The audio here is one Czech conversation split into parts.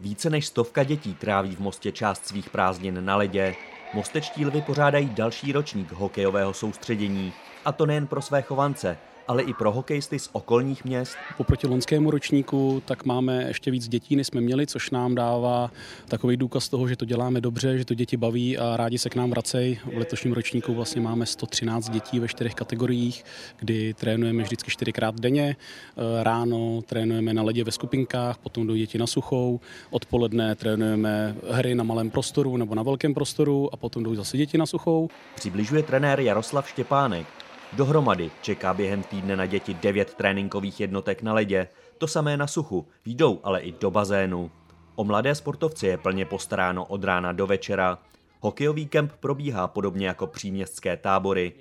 Více než stovka dětí tráví v Mostě část svých prázdnin na ledě. Mostečtí lvy pořádají další ročník hokejového soustředění. A to nejen pro své chovance, ale i pro hokejisty z okolních měst. Oproti loňskému ročníku tak máme ještě víc dětí, než jsme měli, což nám dává takový důkaz toho, že to děláme dobře, že to děti baví a rádi se k nám vracejí. V letošním ročníku vlastně máme 113 dětí ve čtyřech kategoriích, kdy trénujeme vždycky čtyřikrát denně. E, ráno trénujeme na ledě ve skupinkách, potom jdou děti na suchou, odpoledne trénujeme hry na malém prostoru nebo na velkém prostoru a potom jdou zase děti na suchou. Přibližuje trenér Jaroslav Štěpánek. Dohromady čeká během týdne na děti devět tréninkových jednotek na ledě, to samé na suchu, jdou ale i do bazénu. O mladé sportovce je plně postaráno od rána do večera. Hokejový kemp probíhá podobně jako příměstské tábory.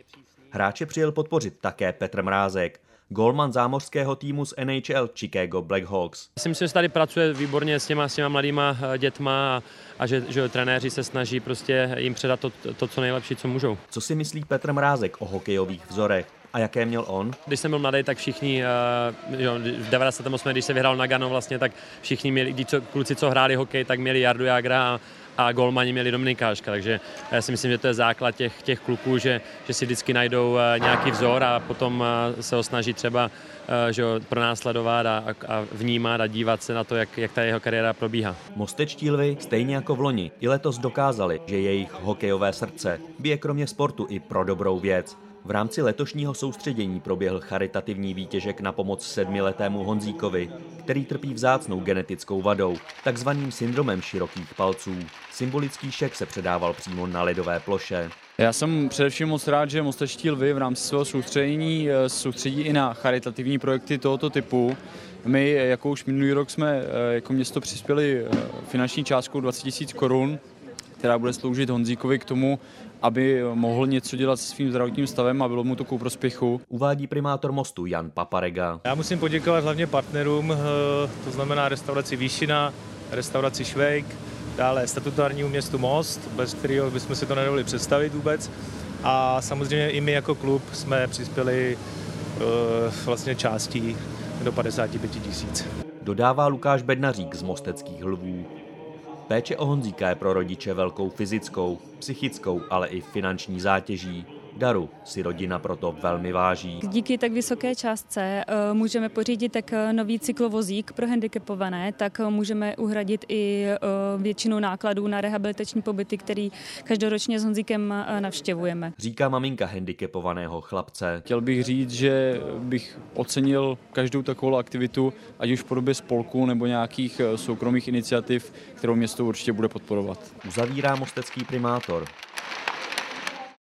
Hráče přijel podpořit také Petr Mrázek, golman zámořského týmu z NHL Chicago Blackhawks. Myslím si, že tady pracuje výborně s těma, s těma mladýma eh, dětma a, a že, že trenéři se snaží prostě jim předat to, to, co nejlepší, co můžou. Co si myslí Petr Mrázek o hokejových vzorech? A jaké měl on? Když jsem byl mladý, tak všichni, uh, jo, v 98. když se vyhrál Nagano vlastně, tak všichni měli, když co, kluci, co hráli hokej, tak měli Jardu Jagra a, a golmani měli Dominikáška, takže já si myslím, že to je základ těch, těch kluků, že, že si vždycky najdou uh, nějaký vzor a potom uh, se ho snaží třeba uh, že ho pronásledovat a, a vnímat a dívat se na to, jak, jak ta jeho kariéra probíhá. Mostečtí lvy, stejně jako v loni, i letos dokázali, že jejich hokejové srdce bije kromě sportu i pro dobrou věc. V rámci letošního soustředění proběhl charitativní výtěžek na pomoc sedmiletému Honzíkovi, který trpí vzácnou genetickou vadou, takzvaným syndromem širokých palců. Symbolický šek se předával přímo na ledové ploše. Já jsem především moc rád, že Mostečtí lvy v rámci svého soustředění eh, soustředí i na charitativní projekty tohoto typu. My, jako už minulý rok, jsme eh, jako město přispěli eh, finanční částkou 20 000 korun která bude sloužit Honzíkovi k tomu, aby mohl něco dělat se svým zdravotním stavem a bylo mu to ku prospěchu. Uvádí primátor mostu Jan Paparega. Já musím poděkovat hlavně partnerům, eh, to znamená restauraci Výšina, restauraci Švejk, dále statutárnímu městu Most, bez kterého bychom si to nedovolili představit vůbec. A samozřejmě i my jako klub jsme přispěli uh, vlastně částí do 55 tisíc. Dodává Lukáš Bednařík z Mosteckých lvů. Péče o Honzíka je pro rodiče velkou fyzickou, psychickou, ale i finanční zátěží. Daru si rodina proto velmi váží. Díky tak vysoké částce eh, můžeme pořídit tak eh, nový cyklovozík pro handicapované, tak eh, můžeme uhradit i většinu nákladů na rehabilitační pobyty, který každoročně s Honzíkem navštěvujeme. Říká maminka handicapovaného chlapce. Chtěl bych říct, že bych ocenil každou takovou aktivitu, ať už v podobě spolku nebo nějakých soukromých iniciativ, kterou město určitě bude podporovat. Uzavírá mostecký primátor.